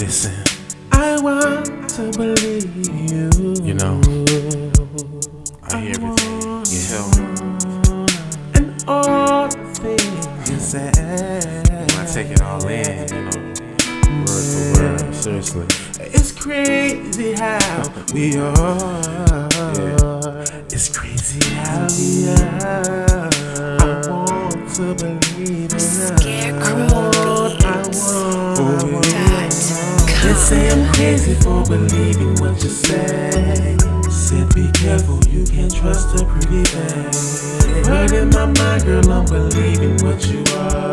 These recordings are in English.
Listen, I want to believe you. you know, I hear everything you tell me. And all the things you said. I take it all in, you know, word for word, seriously. It's crazy how we are. It's say I'm crazy for believing what you say. Said be careful, you can't trust a pretty face. But in my mind, girl, I'm believing what you are.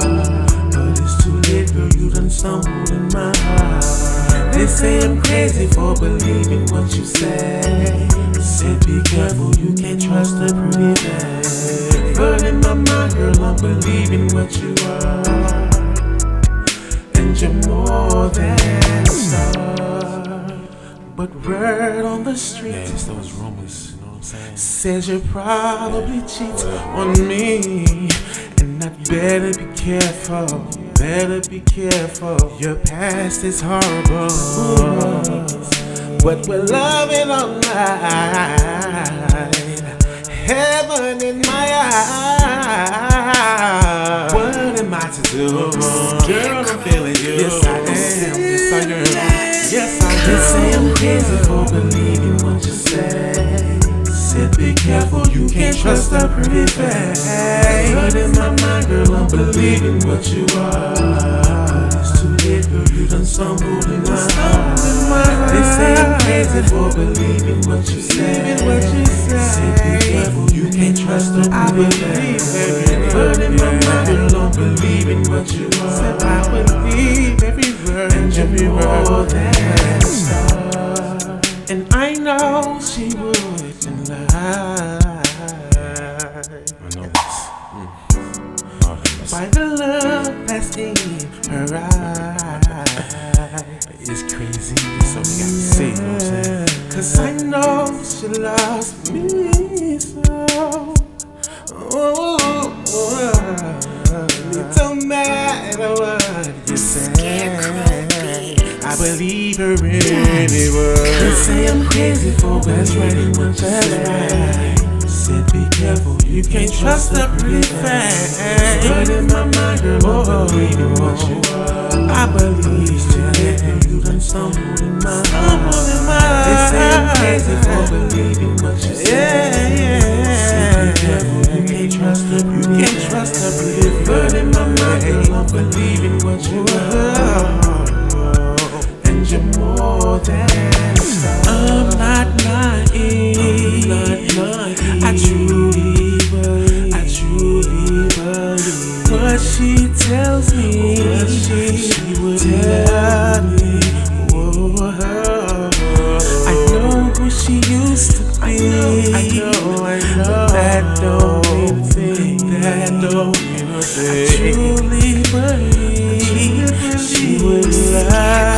But it's too late, girl, you done stumbled in my heart. They say I'm crazy for believing what you say. Said be careful, you can't trust a pretty face. But in my mind, girl, I'm believing what you are and you're more than a star. But word on the Yeah, street it's those rumors, you know what I'm saying? says you probably cheat on me, and I'd better be careful. Better be careful. Your past is horrible, but we're loving all night. Heaven in my eyes. What am I to do? Girl, I'm feeling you. Yes, I am. Yes, I am. Yes, I am. They say I'm crazy for believing what you say. Said be careful, you can't trust a pretty face. But in my mind, girl, I'm believing what you are. It's too late, girl, you done stumbled in my heart. They say I'm crazy for believing what you say. What you say. Said be careful, you can't trust a pretty face. But in my mind, girl, I'm believing what you are. It's crazy, so we gotta see, you know what I'm saying? Cause I know she loves me so. Oh, oh, oh, oh. it don't matter what you say. I believe her any word. They say I'm crazy for what's right and what's right. Said be careful, you can't trust a pretty face. But in my mind, girl, I'm believing what you are. I believe today you done stumbled in my. They say I'm crazy for believing what you say. Said be careful, you can't trust a pretty You can't trust a pretty But in my mind, girl, I'm believing what you are and you're more than tells me. What she, she would tell me. Whoa. I know who she used to be. I know, I know. But that don't mean a thing. That don't mean a thing. I truly believe she would love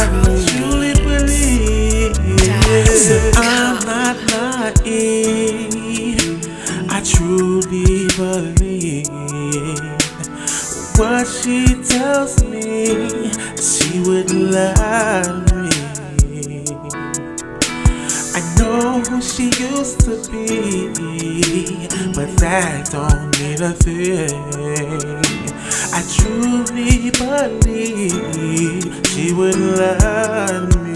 love me. I know who she used to be, but that don't mean a thing. I truly believe she would love me.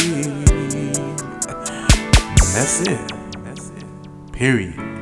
That's it. That's it. Period.